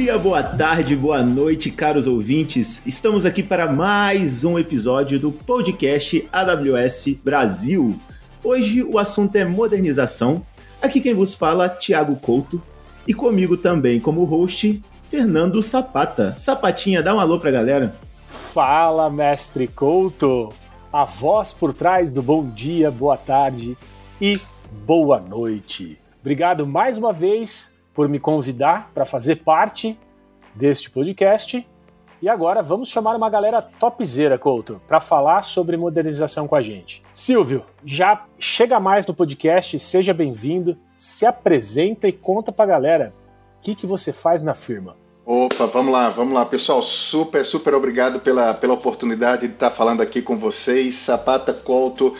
dia, boa tarde, boa noite, caros ouvintes. Estamos aqui para mais um episódio do podcast AWS Brasil. Hoje o assunto é modernização. Aqui quem vos fala, Thiago Couto, e comigo também como host, Fernando Sapata. Sapatinha, dá um alô pra galera. Fala, mestre Couto, a voz por trás do bom dia, boa tarde e boa noite. Obrigado mais uma vez por me convidar para fazer parte deste podcast. E agora vamos chamar uma galera topzera, Couto, para falar sobre modernização com a gente. Silvio, já chega mais no podcast, seja bem-vindo, se apresenta e conta para a galera o que, que você faz na firma. Opa, vamos lá, vamos lá, pessoal. Super, super obrigado pela, pela oportunidade de estar falando aqui com vocês. Sapata Couto,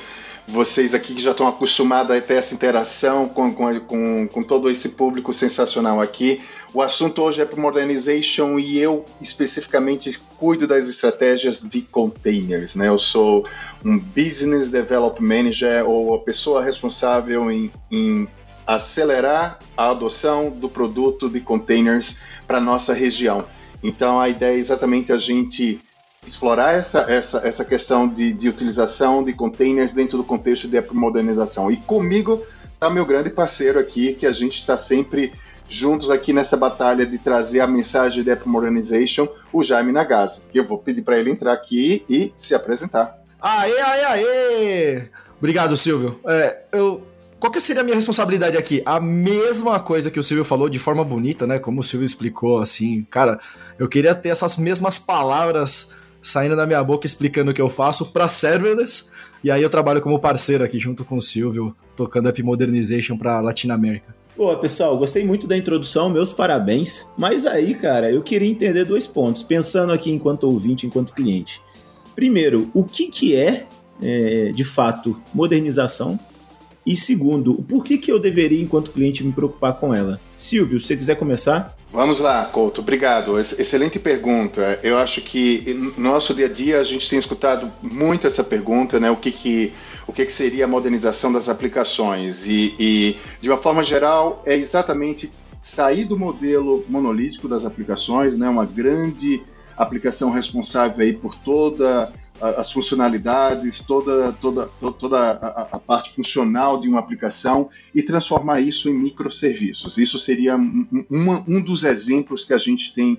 vocês aqui que já estão acostumados a ter essa interação com, com, com, com todo esse público sensacional aqui. O assunto hoje é para Modernization e eu especificamente cuido das estratégias de containers. Né? Eu sou um Business Development Manager ou a pessoa responsável em, em acelerar a adoção do produto de containers para nossa região. Então a ideia é exatamente a gente explorar essa, essa, essa questão de, de utilização de containers dentro do contexto de modernização. E comigo está meu grande parceiro aqui, que a gente está sempre juntos aqui nessa batalha de trazer a mensagem de App Modernization, o Jaime Nagase. Eu vou pedir para ele entrar aqui e se apresentar. Aê, aê, aê! Obrigado, Silvio. É, eu qual que seria a minha responsabilidade aqui? A mesma coisa que o Silvio falou de forma bonita, né? Como o Silvio explicou, assim, cara, eu queria ter essas mesmas palavras saindo da minha boca explicando o que eu faço para serverless. E aí eu trabalho como parceiro aqui junto com o Silvio, tocando App Modernization para Latinoamérica. Pô, pessoal, gostei muito da introdução, meus parabéns. Mas aí, cara, eu queria entender dois pontos, pensando aqui enquanto ouvinte, enquanto cliente. Primeiro, o que, que é, é de fato, modernização? E segundo, por que, que eu deveria, enquanto cliente, me preocupar com ela? Silvio, se você quiser começar. Vamos lá, Couto, obrigado. Excelente pergunta. Eu acho que no nosso dia a dia a gente tem escutado muito essa pergunta, né? O que, que, o que, que seria a modernização das aplicações? E, e, de uma forma geral, é exatamente sair do modelo monolítico das aplicações, né? Uma grande aplicação responsável aí por toda as funcionalidades, toda, toda, toda a, a, parte funcional de uma aplicação e transformar isso em microserviços. Isso seria um, uma, um dos exemplos que a gente tem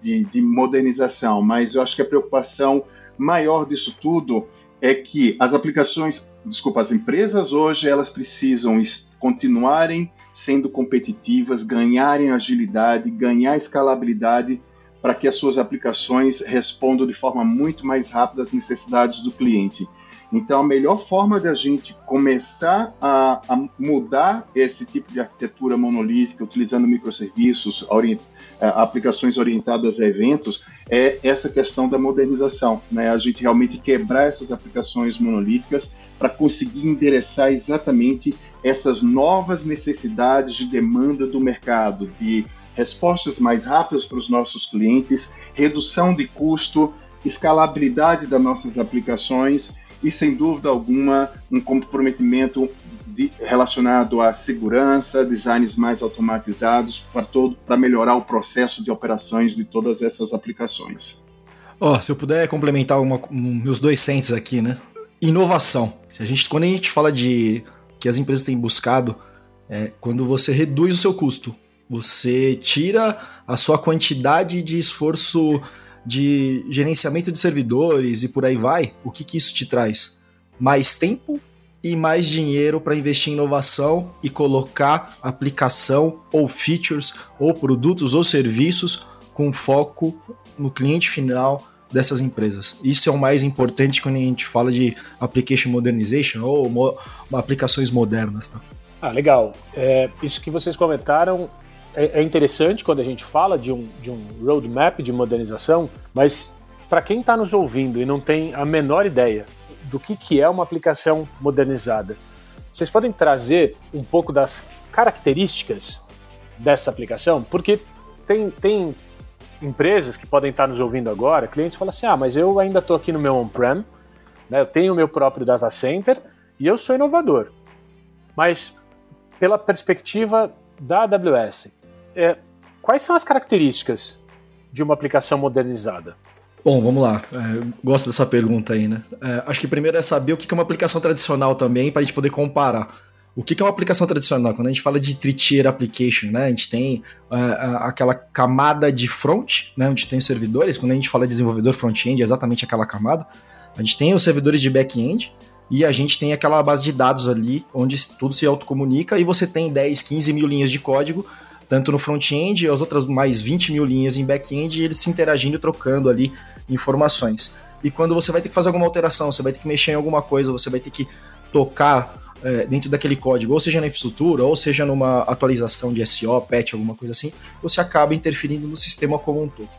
de, de modernização, mas eu acho que a preocupação maior disso tudo é que as aplicações, desculpa, as empresas hoje elas precisam continuarem sendo competitivas, ganharem agilidade, ganhar escalabilidade para que as suas aplicações respondam de forma muito mais rápida às necessidades do cliente. Então, a melhor forma de a gente começar a, a mudar esse tipo de arquitetura monolítica, utilizando microserviços, orient, é, aplicações orientadas a eventos, é essa questão da modernização. Né? A gente realmente quebrar essas aplicações monolíticas para conseguir endereçar exatamente essas novas necessidades de demanda do mercado, de respostas mais rápidas para os nossos clientes, redução de custo, escalabilidade das nossas aplicações e, sem dúvida alguma, um comprometimento de, relacionado à segurança, designs mais automatizados para todo para melhorar o processo de operações de todas essas aplicações. Oh, se eu puder complementar uma, um, meus dois cents aqui, né? Inovação. Se a gente, quando a gente fala de que as empresas têm buscado, é quando você reduz o seu custo, você tira a sua quantidade de esforço de gerenciamento de servidores e por aí vai. O que, que isso te traz? Mais tempo e mais dinheiro para investir em inovação e colocar aplicação ou features ou produtos ou serviços com foco no cliente final dessas empresas. Isso é o mais importante quando a gente fala de application modernization ou mo aplicações modernas. Tá? Ah, legal. É, isso que vocês comentaram é, é interessante quando a gente fala de um, de um roadmap de modernização, mas para quem está nos ouvindo e não tem a menor ideia do que, que é uma aplicação modernizada, vocês podem trazer um pouco das características dessa aplicação? Porque tem, tem empresas que podem estar nos ouvindo agora, clientes falam assim: ah, mas eu ainda estou aqui no meu on-prem, né, eu tenho o meu próprio data center e eu sou inovador. Mas, pela perspectiva da AWS, é, quais são as características de uma aplicação modernizada? Bom, vamos lá. É, gosto dessa pergunta aí, né? É, acho que primeiro é saber o que é uma aplicação tradicional também, para a gente poder comparar. O que é uma aplicação tradicional? Quando a gente fala de three-tier application, né? A gente tem uh, aquela camada de front, né? Onde tem os servidores. Quando a gente fala de desenvolvedor front-end, é exatamente aquela camada. A gente tem os servidores de back-end e a gente tem aquela base de dados ali onde tudo se autocomunica e você tem 10, 15 mil linhas de código tanto no front-end e as outras mais 20 mil linhas em back-end, e eles se interagindo, trocando ali informações. E quando você vai ter que fazer alguma alteração, você vai ter que mexer em alguma coisa, você vai ter que tocar é, dentro daquele código, ou seja na infraestrutura, ou seja numa atualização de SEO, patch, alguma coisa assim, você acaba interferindo no sistema como um todo.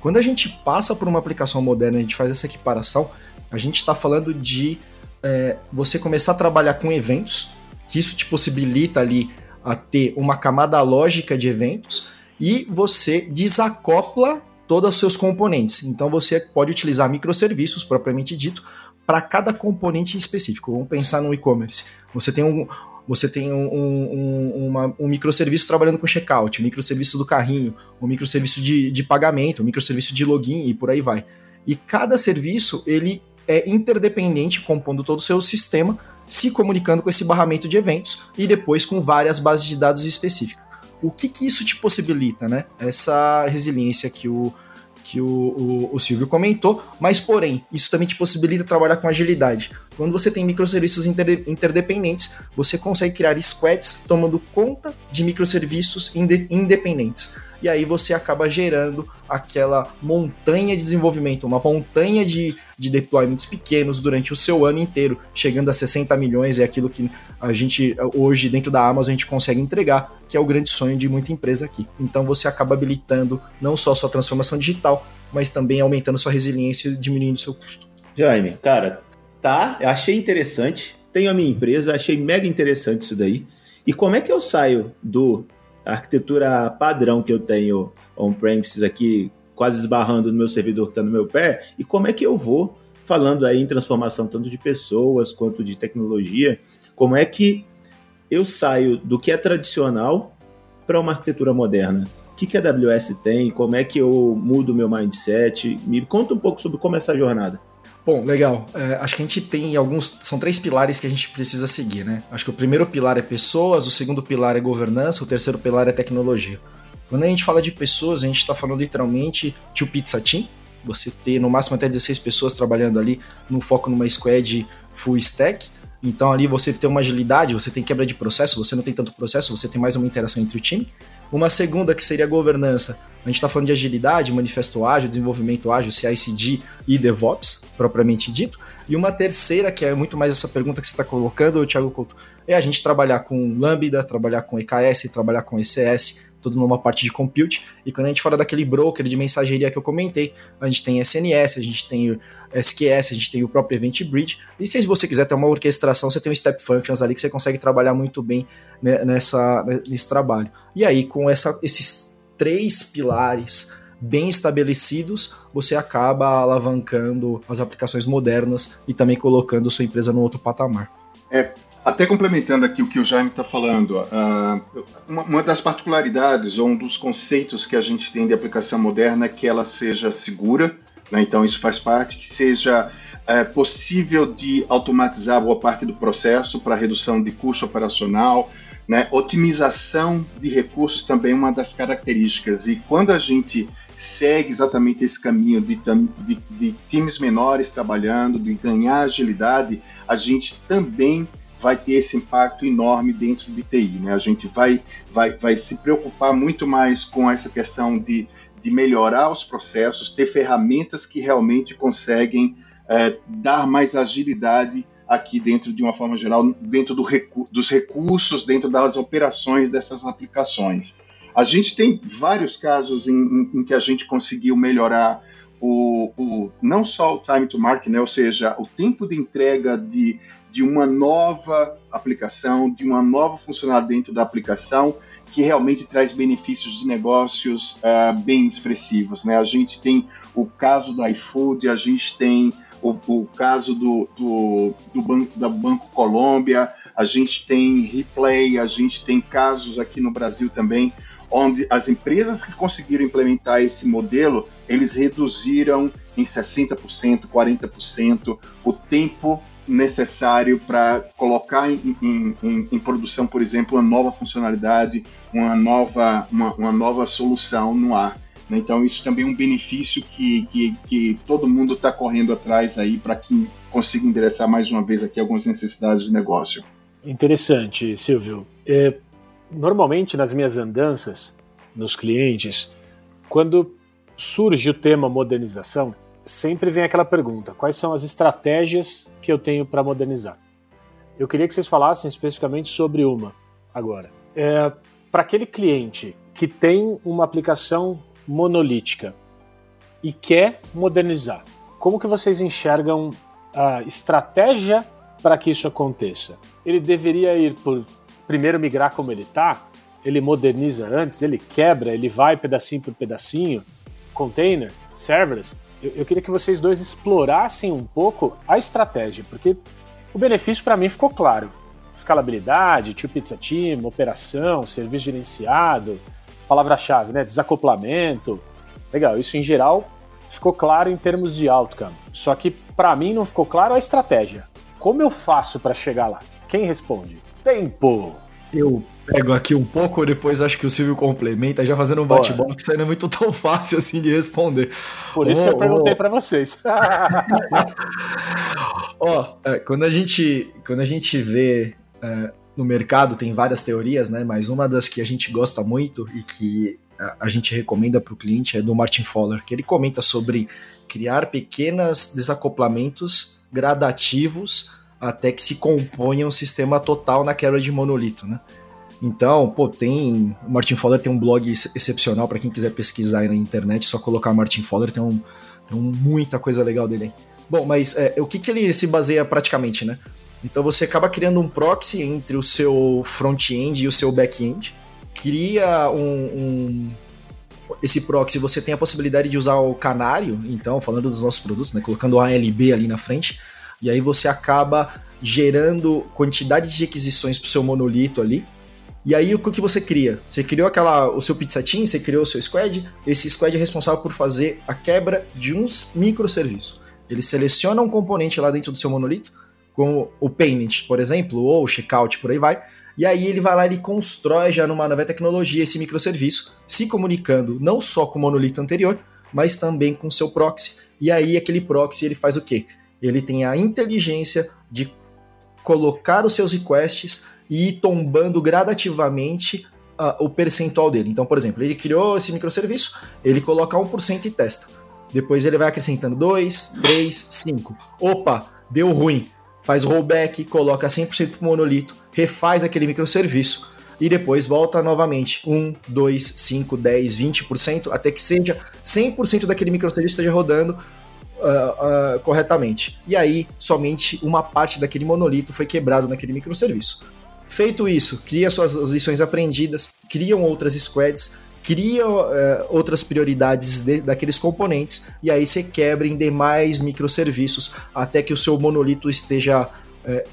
Quando a gente passa por uma aplicação moderna, a gente faz essa equiparação, a gente está falando de é, você começar a trabalhar com eventos, que isso te possibilita ali a ter uma camada lógica de eventos e você desacopla todos os seus componentes. Então você pode utilizar microserviços propriamente dito para cada componente específico. Vamos pensar no e-commerce. Você tem um você tem um, um, uma, um microserviço trabalhando com checkout, um microserviço do carrinho, um microserviço de, de pagamento, um microserviço de login e por aí vai. E cada serviço ele é interdependente, compondo todo o seu sistema se comunicando com esse barramento de eventos e depois com várias bases de dados específicas. O que, que isso te possibilita, né? Essa resiliência que o, que o, o, o, Silvio comentou, mas porém, isso também te possibilita trabalhar com agilidade. Quando você tem microserviços inter, interdependentes, você consegue criar squads tomando conta de microserviços inde, independentes. E aí você acaba gerando aquela montanha de desenvolvimento, uma montanha de, de deployments pequenos durante o seu ano inteiro, chegando a 60 milhões, é aquilo que a gente hoje dentro da Amazon a gente consegue entregar, que é o grande sonho de muita empresa aqui. Então você acaba habilitando não só sua transformação digital, mas também aumentando sua resiliência e diminuindo seu custo. Jaime, cara, tá, achei interessante. Tenho a minha empresa, achei mega interessante isso daí. E como é que eu saio do arquitetura padrão que eu tenho on-premises aqui, quase esbarrando no meu servidor que está no meu pé, e como é que eu vou falando aí em transformação tanto de pessoas quanto de tecnologia, como é que eu saio do que é tradicional para uma arquitetura moderna? O que, que a AWS tem? Como é que eu mudo o meu mindset? Me conta um pouco sobre como é essa jornada. Bom, legal. É, acho que a gente tem alguns. São três pilares que a gente precisa seguir, né? Acho que o primeiro pilar é pessoas, o segundo pilar é governança, o terceiro pilar é tecnologia. Quando a gente fala de pessoas, a gente está falando literalmente de o pizza team, você ter no máximo até 16 pessoas trabalhando ali no foco numa squad full stack. Então ali você tem uma agilidade, você tem quebra de processo, você não tem tanto processo, você tem mais uma interação entre o time. Uma segunda que seria governança. A gente está falando de agilidade, manifesto ágil, desenvolvimento ágil, CI/CD e DevOps, propriamente dito. E uma terceira, que é muito mais essa pergunta que você está colocando, Thiago Couto, é a gente trabalhar com Lambda, trabalhar com EKS, trabalhar com ECS, tudo numa parte de compute. E quando a gente fala daquele broker de mensageria que eu comentei, a gente tem SNS, a gente tem SQS, a gente tem o próprio Event Bridge. E se você quiser ter uma orquestração, você tem o Step Functions ali que você consegue trabalhar muito bem nessa, nesse trabalho. E aí, com essa, esses três pilares bem estabelecidos, você acaba alavancando as aplicações modernas e também colocando sua empresa no outro patamar. É, até complementando aqui o que o Jaime está falando, uh, uma, das particularidades ou um dos conceitos que a gente tem de aplicação moderna é que ela seja segura, né? então isso faz parte, que seja uh, possível de automatizar boa parte do processo para redução de custo operacional, né? otimização de recursos também é uma das características. E quando a gente segue exatamente esse caminho de, de, de times menores trabalhando, de ganhar agilidade, a gente também vai ter esse impacto enorme dentro do TI. Né? A gente vai, vai, vai se preocupar muito mais com essa questão de, de melhorar os processos, ter ferramentas que realmente conseguem é, dar mais agilidade aqui dentro de uma forma geral, dentro do recu dos recursos, dentro das operações dessas aplicações. A gente tem vários casos em, em, em que a gente conseguiu melhorar o, o, não só o time to market, né, ou seja, o tempo de entrega de, de uma nova aplicação, de uma nova funcionalidade dentro da aplicação, que realmente traz benefícios de negócios uh, bem expressivos. Né? A gente tem o caso da iFood, a gente tem o, o caso do, do, do, banco, da Banco Colômbia, a gente tem Replay, a gente tem casos aqui no Brasil também, onde as empresas que conseguiram implementar esse modelo, eles reduziram em 60%, 40% o tempo necessário para colocar em, em, em, em, produção, por exemplo, uma nova funcionalidade, uma nova, uma, uma nova solução no ar. Né? Então, isso também é um benefício que, que, que todo mundo está correndo atrás aí para que consiga endereçar mais uma vez aqui algumas necessidades de negócio. Interessante, Silvio. É, normalmente, nas minhas andanças, nos clientes, quando surge o tema modernização, sempre vem aquela pergunta: quais são as estratégias que eu tenho para modernizar? Eu queria que vocês falassem especificamente sobre uma agora. É, para aquele cliente que tem uma aplicação monolítica e quer modernizar, como que vocês enxergam a estratégia para que isso aconteça? Ele deveria ir por primeiro migrar como ele está? Ele moderniza antes? Ele quebra? Ele vai pedacinho por pedacinho? Container? Serverless? Eu, eu queria que vocês dois explorassem um pouco a estratégia, porque o benefício para mim ficou claro. Escalabilidade, Two Pizza Team, operação, serviço gerenciado, palavra-chave, né? Desacoplamento. Legal, isso em geral ficou claro em termos de outcome. Só que para mim não ficou claro a estratégia. Como eu faço para chegar lá? Quem responde? Tempo. Eu pego aqui um pouco, depois acho que o Silvio complementa, já fazendo um bate-bola, que isso aí não é muito tão fácil assim de responder. Por isso oh, que eu perguntei oh. para vocês. Ó, oh, é, quando a gente quando a gente vê é, no mercado tem várias teorias, né? Mas uma das que a gente gosta muito e que a gente recomenda para o cliente é do Martin Fowler, que ele comenta sobre criar pequenos desacoplamentos gradativos até que se componha um sistema total na quebra de monolito, né? Então, pô, tem. O Martin Fowler tem um blog excepcional para quem quiser pesquisar aí na internet, só colocar Martin Fowler, tem, um, tem muita coisa legal dele aí. Bom, mas é, o que, que ele se baseia praticamente, né? Então você acaba criando um proxy entre o seu front-end e o seu back-end, cria um, um, esse proxy, você tem a possibilidade de usar o canário, então, falando dos nossos produtos, né, colocando o ALB ali na frente, e aí você acaba gerando quantidade de requisições para o seu monolito ali. E aí o que você cria? Você criou aquela o seu pizza team, você criou o seu squad, esse squad é responsável por fazer a quebra de uns microserviços. Ele seleciona um componente lá dentro do seu monolito, como o payment, por exemplo, ou o checkout, por aí vai. E aí ele vai lá e constrói já numa nova tecnologia esse microserviço, se comunicando não só com o monolito anterior, mas também com o seu proxy. E aí aquele proxy ele faz o quê? Ele tem a inteligência de colocar os seus requests e ir tombando gradativamente uh, o percentual dele. Então, por exemplo, ele criou esse microserviço, ele coloca 1% e testa. Depois ele vai acrescentando 2, 3, 5. Opa, deu ruim faz rollback, coloca 100% pro monolito, refaz aquele microserviço e depois volta novamente 1, 2, 5, 10, 20%, até que seja 100% daquele microserviço esteja rodando uh, uh, corretamente. E aí, somente uma parte daquele monolito foi quebrado naquele microserviço. Feito isso, cria suas lições aprendidas, criam outras squads, cria uh, outras prioridades de, daqueles componentes e aí você quebra em demais microserviços até que o seu monolito esteja uh,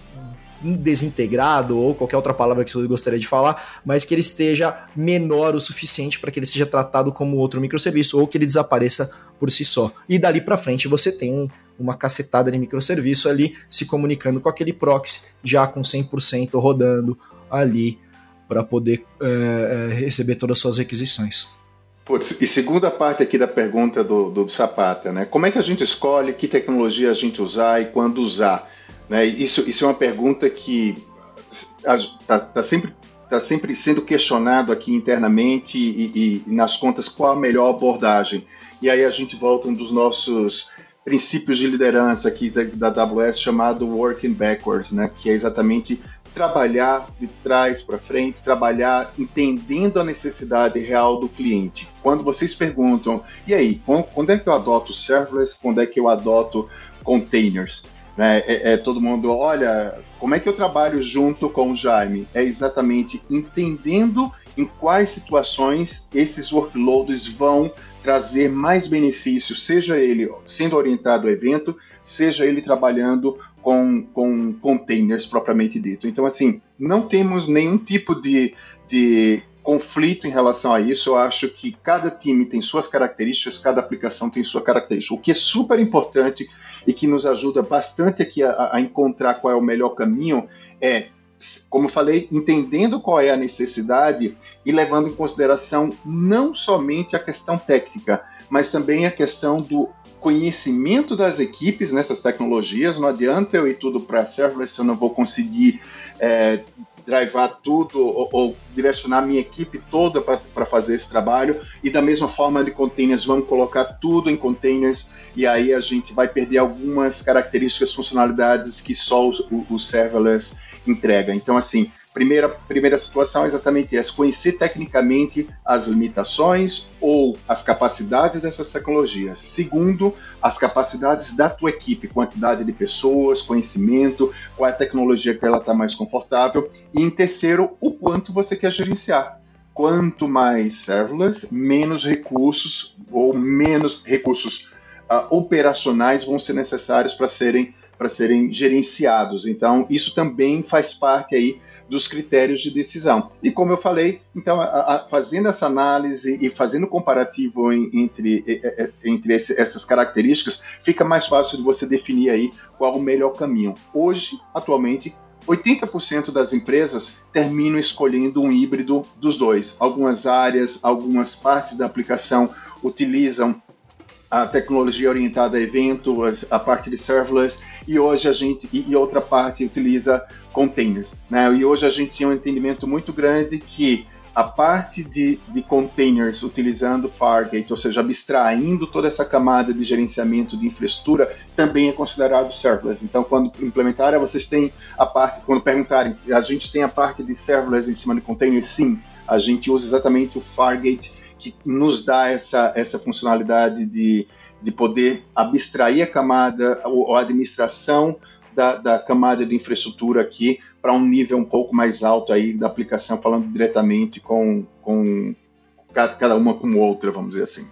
desintegrado ou qualquer outra palavra que você gostaria de falar, mas que ele esteja menor o suficiente para que ele seja tratado como outro microserviço ou que ele desapareça por si só. E dali para frente você tem uma cacetada de microserviço ali se comunicando com aquele proxy já com 100% rodando ali para poder é, é, receber todas as suas requisições. Putz, e segunda parte aqui da pergunta do, do Sapata, né? Como é que a gente escolhe que tecnologia a gente usar e quando usar? Né? Isso, isso é uma pergunta que está tá sempre, tá sempre sendo questionado aqui internamente e, e, nas contas qual a melhor abordagem. E aí a gente volta um dos nossos princípios de liderança aqui da, da AWS chamado Working Backwards, né? que é exatamente trabalhar de trás para frente, trabalhar entendendo a necessidade real do cliente. Quando vocês perguntam, e aí, quando é que eu adoto serverless, quando é que eu adoto containers? Né? É, é, todo mundo, olha, como é que eu trabalho junto com o Jaime? É exatamente entendendo em quais situações esses workloads vão trazer mais benefícios, seja ele sendo orientado ao evento, seja ele trabalhando com, com containers propriamente dito. Então, assim, não temos nenhum tipo de, de conflito em relação a isso. Eu acho que cada time tem suas características, cada aplicação tem sua característica. O que é super importante e que nos ajuda bastante aqui a, a encontrar qual é o melhor caminho é, como falei, entendendo qual é a necessidade e levando em consideração não somente a questão técnica, mas também a questão do conhecimento das equipes nessas tecnologias. Não adianta eu ir tudo para serverless se eu não vou conseguir é, drivar tudo ou, ou, direcionar minha equipe toda para fazer esse trabalho. E da mesma forma de containers, vamos colocar tudo em containers e aí a gente vai perder algumas características, funcionalidades que só o, o serverless entrega. Então, assim, primeira, primeira situação é exatamente essa: conhecer tecnicamente as limitações ou as capacidades dessas tecnologias. Segundo, as capacidades da tua equipe, quantidade de pessoas, conhecimento, qual é a tecnologia que ela está mais confortável. E em terceiro, o quanto você quer gerenciar. Quanto mais serverless, menos recursos ou menos recursos uh, operacionais vão ser necessários para serem para serem gerenciados. Então, isso também faz parte aí dos critérios de decisão. E como eu falei, então, a, a, fazendo essa análise e fazendo comparativo em, entre, entre esse, essas características, fica mais fácil de você definir aí qual o melhor caminho. Hoje, atualmente, 80% das empresas terminam escolhendo um híbrido dos dois. Algumas áreas, algumas partes da aplicação utilizam a tecnologia orientada a eventos, a parte de serverless, e hoje a gente, e outra parte utiliza containers. Né? E hoje a gente tinha um entendimento muito grande que a parte de, de containers utilizando Fargate, ou seja, abstraindo toda essa camada de gerenciamento de infraestrutura, também é considerado serverless. Então, quando implementarem, vocês têm a parte, quando perguntarem, a gente tem a parte de serverless em cima de containers? Sim, a gente usa exatamente o Fargate que nos dá essa, essa funcionalidade de, de poder abstrair a camada ou a administração da, da camada de infraestrutura aqui para um nível um pouco mais alto aí da aplicação, falando diretamente com, com cada uma com outra, vamos dizer assim.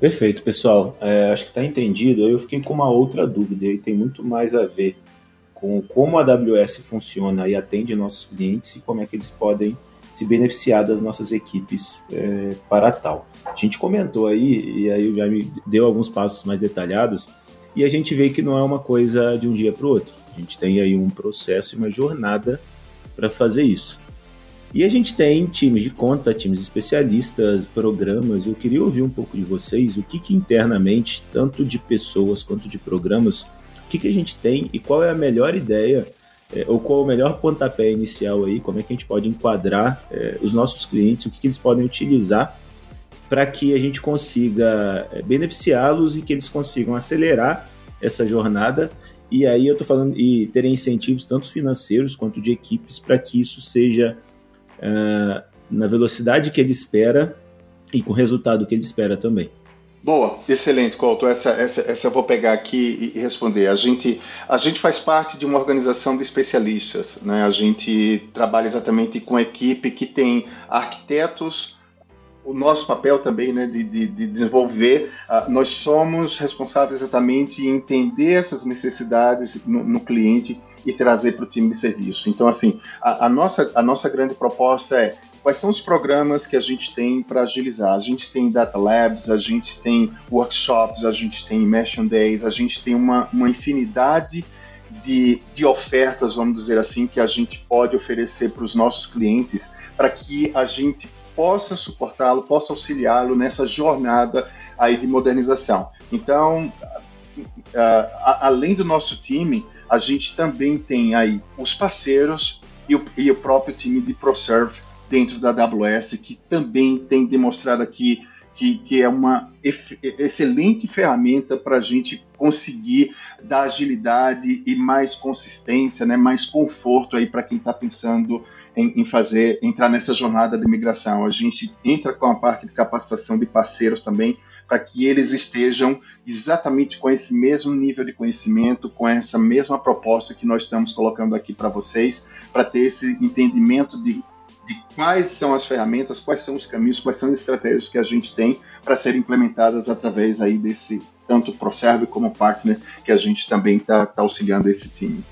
Perfeito, pessoal. É, acho que está entendido. Eu fiquei com uma outra dúvida e tem muito mais a ver com como a AWS funciona e atende nossos clientes e como é que eles podem se beneficiar das nossas equipes é, para tal. A gente comentou aí, e aí já me deu alguns passos mais detalhados, e a gente vê que não é uma coisa de um dia para o outro. A gente tem aí um processo e uma jornada para fazer isso. E a gente tem times de conta, times especialistas, programas. Eu queria ouvir um pouco de vocês, o que, que internamente, tanto de pessoas quanto de programas, o que, que a gente tem e qual é a melhor ideia é, ou qual o melhor pontapé inicial aí, como é que a gente pode enquadrar é, os nossos clientes, o que, que eles podem utilizar para que a gente consiga é, beneficiá-los e que eles consigam acelerar essa jornada. E aí eu estou falando e terem incentivos tanto financeiros quanto de equipes para que isso seja uh, na velocidade que ele espera e com o resultado que ele espera também. Boa, excelente, Couto. Essa, essa, essa eu vou pegar aqui e responder. A gente, a gente faz parte de uma organização de especialistas. Né? A gente trabalha exatamente com a equipe que tem arquitetos, o nosso papel também né, de, de, de desenvolver, uh, nós somos responsáveis exatamente em entender essas necessidades no, no cliente e trazer para o time de serviço. Então, assim, a, a, nossa, a nossa grande proposta é quais são os programas que a gente tem para agilizar? A gente tem Data Labs, a gente tem workshops, a gente tem Immersion Days, a gente tem uma, uma infinidade de, de ofertas, vamos dizer assim, que a gente pode oferecer para os nossos clientes para que a gente possa suportá-lo, possa auxiliá-lo nessa jornada aí de modernização. Então, além do nosso time, a gente também tem aí os parceiros e o, e o próprio time de ProServe dentro da AWS, que também tem demonstrado aqui que, que é uma excelente ferramenta para a gente conseguir dar agilidade e mais consistência, né, mais conforto aí para quem está pensando em, em, fazer entrar nessa jornada de migração. A gente entra com a parte de capacitação de parceiros também para que eles estejam exatamente com esse mesmo nível de conhecimento, com essa mesma proposta que nós estamos colocando aqui para vocês, para ter esse entendimento de de quais são as ferramentas, quais são os caminhos, quais são as estratégias que a gente tem para serem implementadas através aí desse tanto ProServe como partner que a gente também está tá auxiliando esse time.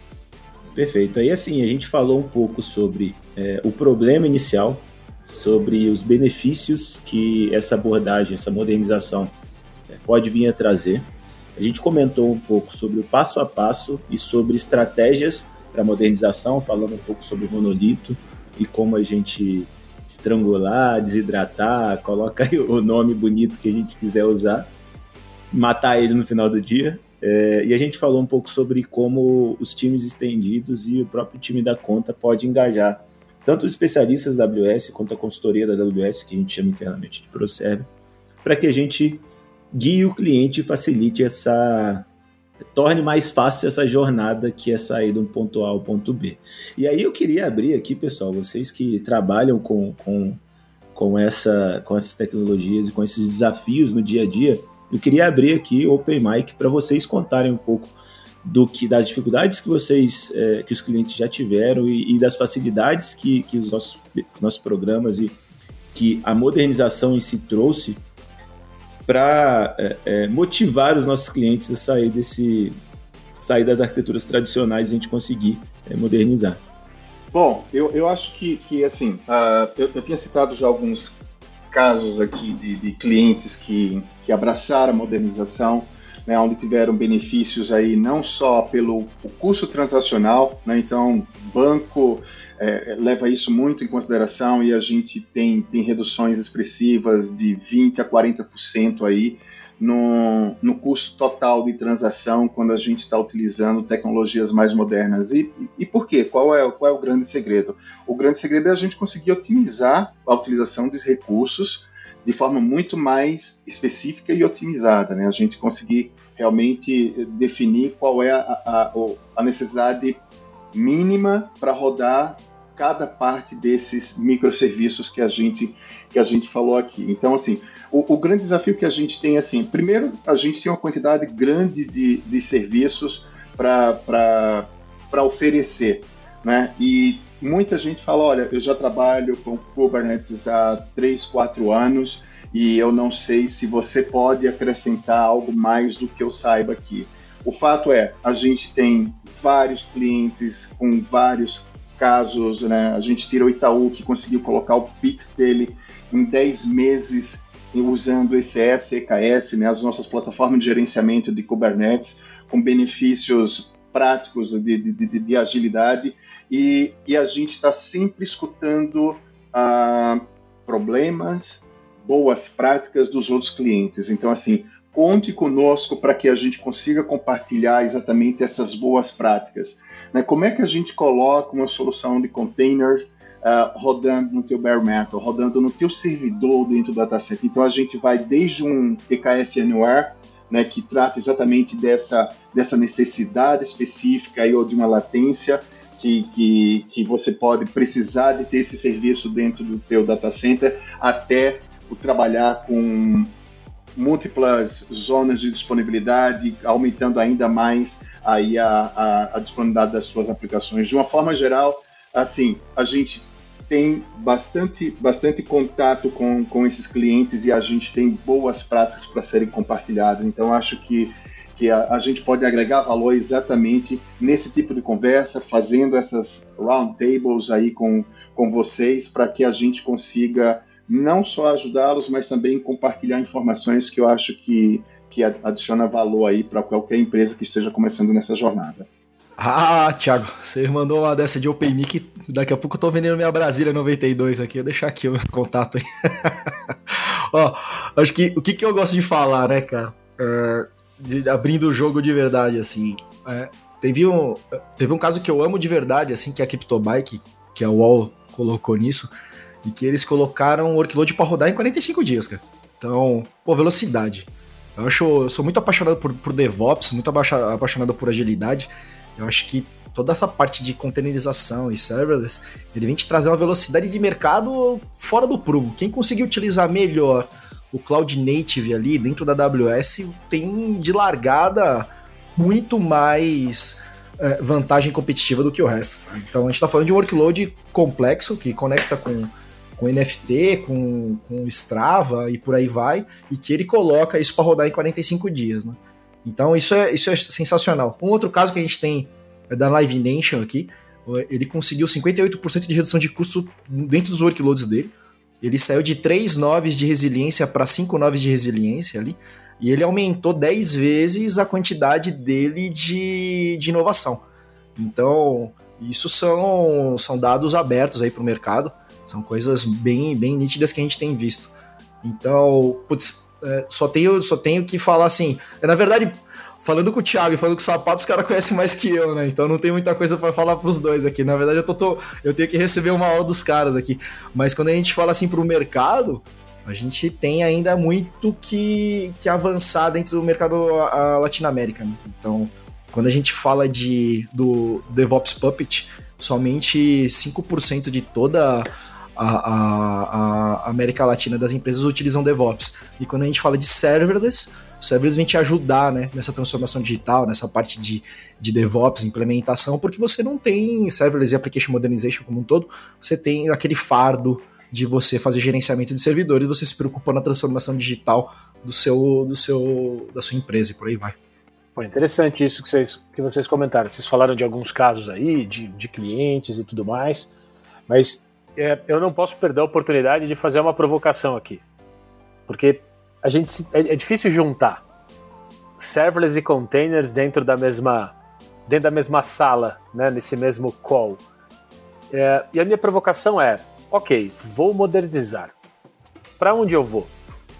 Perfeito. Aí assim, a gente falou um pouco sobre é, o problema inicial, sobre os benefícios que essa abordagem, essa modernização é, pode vir a trazer. A gente comentou um pouco sobre o passo a passo e sobre estratégias para modernização, falando um pouco sobre o monolito e como a gente estrangular, desidratar, coloca o nome bonito que a gente quiser usar, matar ele no final do dia. É, e a gente falou um pouco sobre como os times estendidos e o próprio time da conta pode engajar tanto os especialistas da AWS quanto a consultoria da AWS, que a gente chama internamente de ProServe, para que a gente guie o cliente e facilite essa torne mais fácil essa jornada que é sair de um ponto A ao ponto B. E aí eu queria abrir aqui, pessoal, vocês que trabalham com, com, com, essa, com essas tecnologias e com esses desafios no dia a dia, eu queria abrir aqui o Open Mic para vocês contarem um pouco do que das dificuldades que vocês é, que os clientes já tiveram e, e das facilidades que, que os nossos, nossos programas e que a modernização em si trouxe para é, é, motivar os nossos clientes a sair desse sair das arquiteturas tradicionais e a gente conseguir é, modernizar. Bom, eu, eu acho que, que assim, uh, eu, eu tinha citado já alguns casos aqui de, de clientes que, que abraçaram a modernização, né, onde tiveram benefícios aí não só pelo custo transacional, né, então banco é, leva isso muito em consideração e a gente tem, tem reduções expressivas de 20% a 40% aí no, no custo total de transação quando a gente está utilizando tecnologias mais modernas. E, e por quê? Qual é, qual é o grande segredo? O grande segredo é a gente conseguir otimizar a utilização dos recursos de forma muito mais específica e otimizada, né? A gente conseguir realmente definir qual é a, a, a necessidade mínima para rodar cada parte desses microserviços que a gente que a gente falou aqui. Então, assim, o, o grande desafio que a gente tem, assim, primeiro, a gente tem uma quantidade grande de, de serviços para oferecer, né? E muita gente fala, olha, eu já trabalho com Kubernetes há 3, 4 anos e eu não sei se você pode acrescentar algo mais do que eu saiba aqui. O fato é, a gente tem vários clientes com vários casos, né? A gente tira o Itaú que conseguiu colocar o Pix dele em 10 meses usando ECS, EKS, né? As nossas plataformas de gerenciamento de Kubernetes com benefícios práticos de, de, de, de agilidade e, e, a gente está sempre escutando uh, problemas, boas práticas dos outros clientes. Então, assim, conte conosco para que a gente consiga compartilhar exatamente essas boas práticas. Né? Como é que a gente coloca uma solução de container uh, rodando no teu bare metal, rodando no teu servidor dentro do dataset? Então a gente vai desde um EKS Anywhere, né, que trata exatamente dessa, dessa necessidade específica aí, ou de uma latência que, que, que você pode precisar de ter esse serviço dentro do teu data center, até o trabalhar com múltiplas zonas de disponibilidade, aumentando ainda mais aí a, a, a, disponibilidade das suas aplicações. De uma forma geral, assim, a gente tem bastante, bastante contato com, com esses clientes e a gente tem boas práticas para serem compartilhadas. Então, acho que, que a, a, gente pode agregar valor exatamente nesse tipo de conversa, fazendo essas roundtables aí com, com vocês, para que a gente consiga não só ajudá-los, mas também compartilhar informações que eu acho que, que adiciona valor aí para qualquer empresa que esteja começando nessa jornada. Ah, Thiago, você mandou uma dessa de OpenMic, daqui a pouco eu tô vendendo minha Brasília 92 aqui, vou deixar aqui o contato aí. Ó, acho que o que, que eu gosto de falar, né, cara? É, de, abrindo o jogo de verdade, assim. É, teve, um, teve um caso que eu amo de verdade, assim, que é a CryptoBike, que a UOL colocou nisso, e que eles colocaram o workload para rodar em 45 dias, cara. Então, pô, velocidade. Eu acho, eu sou muito apaixonado por, por DevOps, muito apaixonado por agilidade. Eu acho que toda essa parte de containerização e serverless, ele vem te trazer uma velocidade de mercado fora do prumo. Quem conseguir utilizar melhor o Cloud Native ali dentro da AWS tem de largada muito mais é, vantagem competitiva do que o resto. Então a gente está falando de um workload complexo que conecta com com NFT, com, com Strava e por aí vai, e que ele coloca isso para rodar em 45 dias, né? Então isso é, isso é sensacional. Um outro caso que a gente tem é da Live Nation aqui, ele conseguiu 58% de redução de custo dentro dos workloads dele, ele saiu de 3 noves de resiliência para 5 noves de resiliência ali, e ele aumentou 10 vezes a quantidade dele de, de inovação. Então, isso são, são dados abertos aí para o mercado, são coisas bem, bem nítidas que a gente tem visto. Então, putz, é, só, tenho, só tenho que falar assim. É, na verdade, falando com o Thiago e falando com o Sapato, os caras conhecem mais que eu, né? Então não tem muita coisa para falar pros dois aqui. Na verdade, eu, tô, tô, eu tenho que receber uma aula dos caras aqui. Mas quando a gente fala assim pro mercado, a gente tem ainda muito que, que avançar dentro do mercado latino-américa. Né? Então, quando a gente fala de, do DevOps Puppet, somente 5% de toda a, a, a, América Latina das empresas utilizam DevOps. E quando a gente fala de serverless, o serverless vem te ajudar né, nessa transformação digital, nessa parte de, de DevOps, implementação, porque você não tem serverless e application modernization como um todo, você tem aquele fardo de você fazer gerenciamento de servidores, você se preocupa na transformação digital do seu, do seu, da sua empresa e por aí vai. Pô, interessante isso que vocês, que vocês comentaram. Vocês falaram de alguns casos aí, de, de clientes e tudo mais, mas é, eu não posso perder a oportunidade de fazer uma provocação aqui. Porque a gente é, é difícil juntar serverless e containers dentro da mesma dentro da mesma sala, né, nesse mesmo call. É, e a minha provocação é, ok, vou modernizar. Para onde eu vou?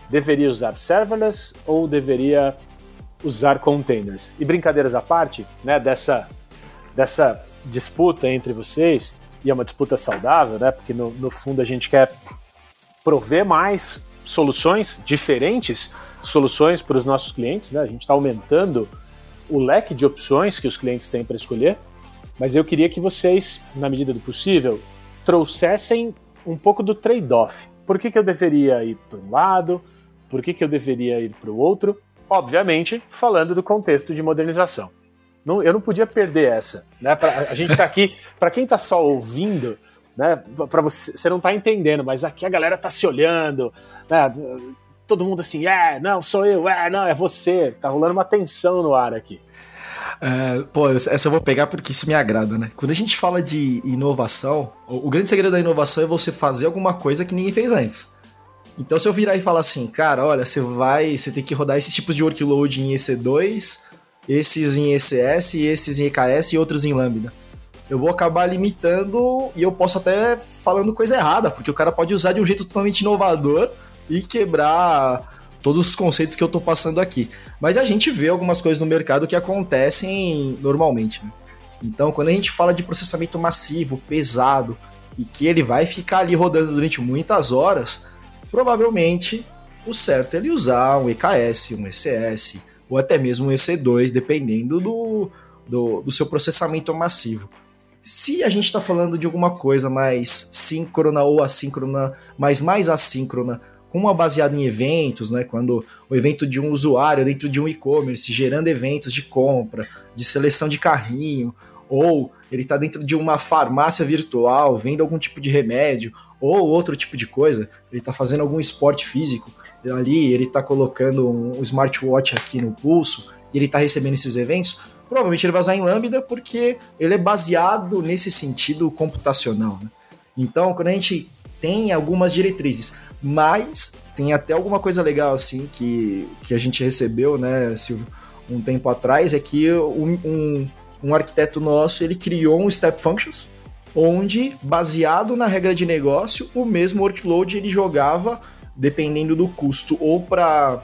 Deveria usar serverless ou deveria usar containers? E brincadeiras à parte, né, dessa dessa disputa entre vocês, e é uma disputa saudável, né? Porque no, no fundo a gente quer prover mais soluções diferentes, soluções para os nossos clientes, né? A gente está aumentando o leque de opções que os clientes têm para escolher, mas eu queria que vocês, na medida do possível, trouxessem um pouco do trade-off. Por que, que eu deveria ir para um lado? Por que, que eu deveria ir para o outro? Obviamente, falando do contexto de modernização. Não, eu não podia perder essa. Né? Pra, a gente está aqui, para quem está só ouvindo, né? Para você, você não está entendendo, mas aqui a galera está se olhando, né? Todo mundo assim, é, não, sou eu, é, não, é você. Tá rolando uma tensão no ar aqui. É, pô, essa eu vou pegar porque isso me agrada, né? Quando a gente fala de inovação, o, o grande segredo da inovação é você fazer alguma coisa que ninguém fez antes. Então, se eu virar e falar assim, cara, olha, você vai, você tem que rodar esses tipos de workload em EC2, esses em ECS, esses em EKS e outros em Lambda. Eu vou acabar limitando e eu posso até falando coisa errada, porque o cara pode usar de um jeito totalmente inovador e quebrar todos os conceitos que eu tô passando aqui. Mas a gente vê algumas coisas no mercado que acontecem normalmente. Né? Então, quando a gente fala de processamento massivo, pesado, e que ele vai ficar ali rodando durante muitas horas, provavelmente o certo é ele usar um EKS, um ECS, ou até mesmo um EC2, dependendo do, do, do seu processamento massivo. Se a gente está falando de alguma coisa mais síncrona ou assíncrona, mas mais assíncrona, com uma baseada em eventos, né? Quando o evento de um usuário dentro de um e-commerce gerando eventos de compra, de seleção de carrinho, ou ele está dentro de uma farmácia virtual, vendo algum tipo de remédio, ou outro tipo de coisa, ele está fazendo algum esporte físico, ali ele está colocando um smartwatch aqui no pulso e ele está recebendo esses eventos, provavelmente ele vai usar em Lambda porque ele é baseado nesse sentido computacional. Né? Então, quando a gente tem algumas diretrizes, mas tem até alguma coisa legal assim que, que a gente recebeu, né, Silvio, um tempo atrás, é que um, um, um arquiteto nosso ele criou um Step Functions, onde, baseado na regra de negócio, o mesmo workload ele jogava dependendo do custo, ou para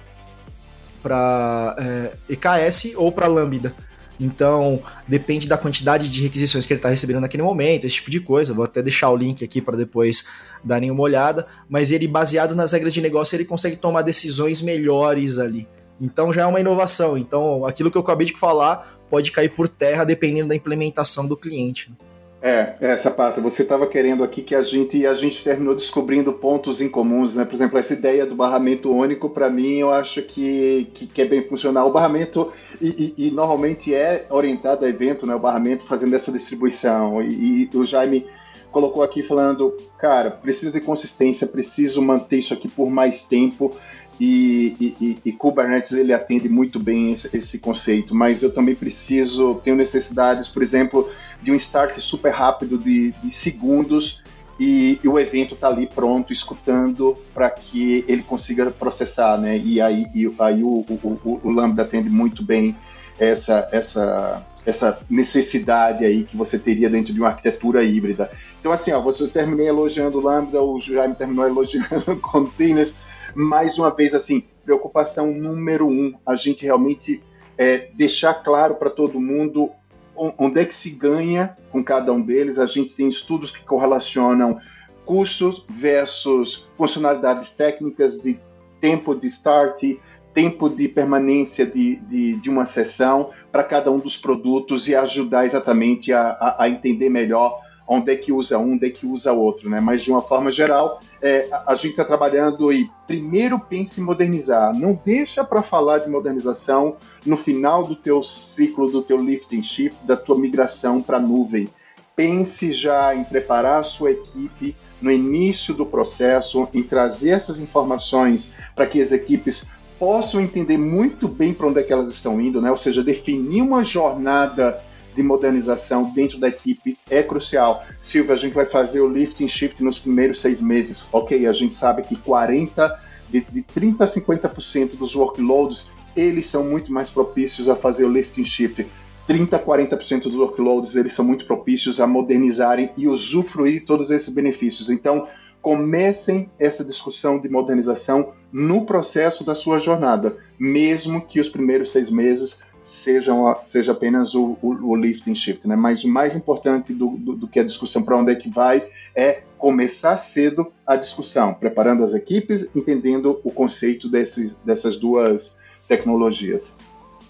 para é, EKS ou para Lambda. Então, depende da quantidade de requisições que ele está recebendo naquele momento, esse tipo de coisa. Vou até deixar o link aqui para depois darem uma olhada. Mas ele, baseado nas regras de negócio, ele consegue tomar decisões melhores ali. Então já é uma inovação. Então, aquilo que eu acabei de falar pode cair por terra dependendo da implementação do cliente. Né? É, essa parte. Você estava querendo aqui que a gente a gente terminou descobrindo pontos em comuns, né? Por exemplo, essa ideia do barramento único, para mim, eu acho que, que, que, é bem funcional. O barramento e, e, e, normalmente é orientado a evento, né? O barramento fazendo essa distribuição. E, e o Jaime colocou aqui falando, cara, preciso de consistência, preciso manter isso aqui por mais tempo. E, e, e, Kubernetes ele atende muito bem esse, esse, conceito, mas eu também preciso, tenho necessidades, por exemplo, de um start super rápido de, de segundos e, e o evento está ali pronto, escutando para que ele consiga processar, né? E aí, e, aí o, o, o Lambda atende muito bem essa, essa, essa necessidade aí que você teria dentro de uma arquitetura híbrida. Então, assim, ó, você terminei elogiando o Lambda, o Jaime terminou elogiando containers. Mais uma vez, assim, preocupação número um, a gente realmente é, deixar claro para todo mundo onde é que se ganha com cada um deles. A gente tem estudos que correlacionam custos versus funcionalidades técnicas de tempo de start, tempo de permanência de, de, de uma sessão para cada um dos produtos e ajudar exatamente a, a, a entender melhor onde é que usa um, onde é que usa outro, né? Mas de uma forma geral, é, a, gente está trabalhando e primeiro pense em modernizar. Não deixa para falar de modernização no final do teu ciclo, do teu lift and shift, da tua migração para a nuvem. Pense já em preparar a sua equipe no início do processo, em trazer essas informações para que as equipes possam entender muito bem para onde é que elas estão indo, né? Ou seja, definir uma jornada de modernização dentro da equipe é crucial. Silvia, a gente vai fazer o lift and shift nos primeiros seis meses. Ok, a gente sabe que 40, de, de 30 a 50% dos workloads, eles são muito mais propícios a fazer o lift and shift. 30 a 40% dos workloads, eles são muito propícios a modernizarem e usufruir todos esses benefícios. Então, comecem essa discussão de modernização no processo da sua jornada, mesmo que os primeiros seis meses sejam, seja apenas o, o, o lift and shift, né? Mas o mais importante do, do, do que a discussão para onde é que vai é começar cedo a discussão, preparando as equipes, entendendo o conceito desse, dessas duas tecnologias.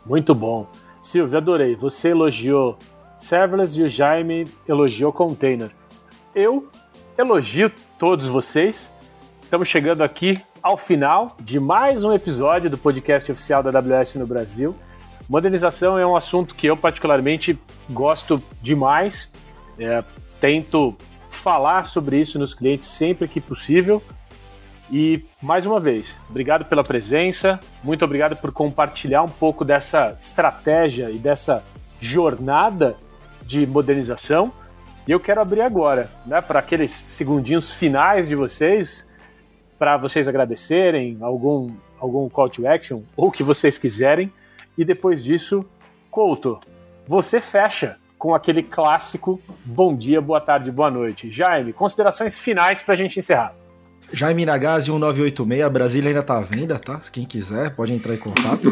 Muito bom. Silvio, adorei. Você elogiou serverless e o Jaime elogiou container. Eu elogio todos vocês. Estamos chegando aqui ao final de mais um episódio do podcast oficial da AWS no Brasil. Modernização é um assunto que eu particularmente gosto demais. É, tento falar sobre isso nos clientes sempre que possível. E mais uma vez, obrigado pela presença, muito obrigado por compartilhar um pouco dessa estratégia e dessa jornada de modernização. E eu quero abrir agora, né, para aqueles segundinhos finais de vocês, para vocês agradecerem algum algum call to action ou o que vocês quiserem. E depois disso, Couto, você fecha com aquele clássico bom dia, boa tarde, boa noite. Jaime, considerações finais para a gente encerrar. Jaime Nagase 1986, Brasília ainda está à venda, tá? Quem quiser pode entrar em contato.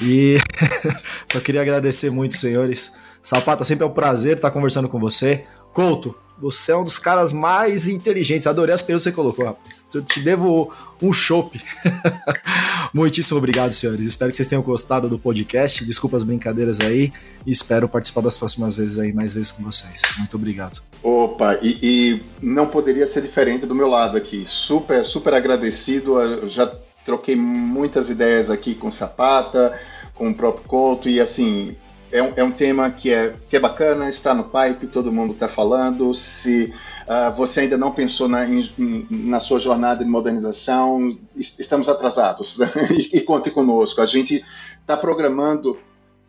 e só queria agradecer muito, senhores. Sapata, sempre é um prazer estar conversando com você. Couto, você é um dos caras mais inteligentes. Adorei as perguntas que você colocou, rapaz. Eu te devo um chope. Muitíssimo obrigado, senhores. Espero que vocês tenham gostado do podcast. Desculpa as brincadeiras aí. E espero participar das próximas vezes aí, mais vezes com vocês. Muito obrigado. Opa, e, e não poderia ser diferente do meu lado aqui. Super, super agradecido. Eu já troquei muitas ideias aqui com Sapata, com o próprio Couto. E assim, é um, é um tema que é, que é bacana, está no pipe, todo mundo está falando. Se uh, você ainda não pensou na, na sua jornada de modernização, estamos atrasados. E, e conte conosco. A gente está programando,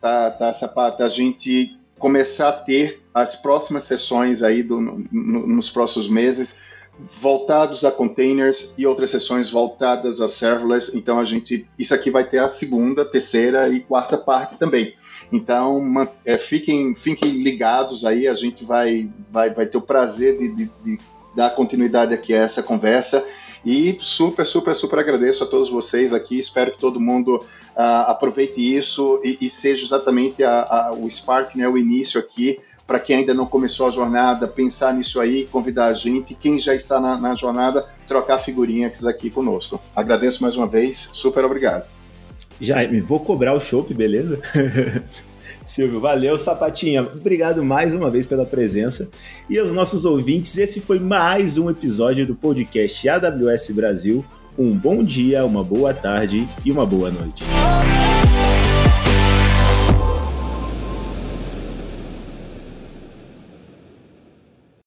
tá, tá, Sapata, a gente começar a ter as próximas sessões aí do, no, nos próximos meses voltados a containers e outras sessões voltadas a serverless. Então a gente, isso aqui vai ter a segunda, terceira e quarta parte também. Então, é, fiquem, fiquem ligados aí, a gente vai, vai, vai ter o prazer de, de, de dar continuidade aqui a essa conversa. E super, super, super agradeço a todos vocês aqui. Espero que todo mundo uh, aproveite isso e, e seja exatamente a, a, o Spark, né, o início aqui, para quem ainda não começou a jornada, pensar nisso aí, convidar a gente. Quem já está na, na jornada, trocar figurinhas aqui conosco. Agradeço mais uma vez, super obrigado. Jaime, vou cobrar o chopp, beleza? Silvio, valeu, Sapatinha. Obrigado mais uma vez pela presença. E aos nossos ouvintes, esse foi mais um episódio do podcast AWS Brasil. Um bom dia, uma boa tarde e uma boa noite.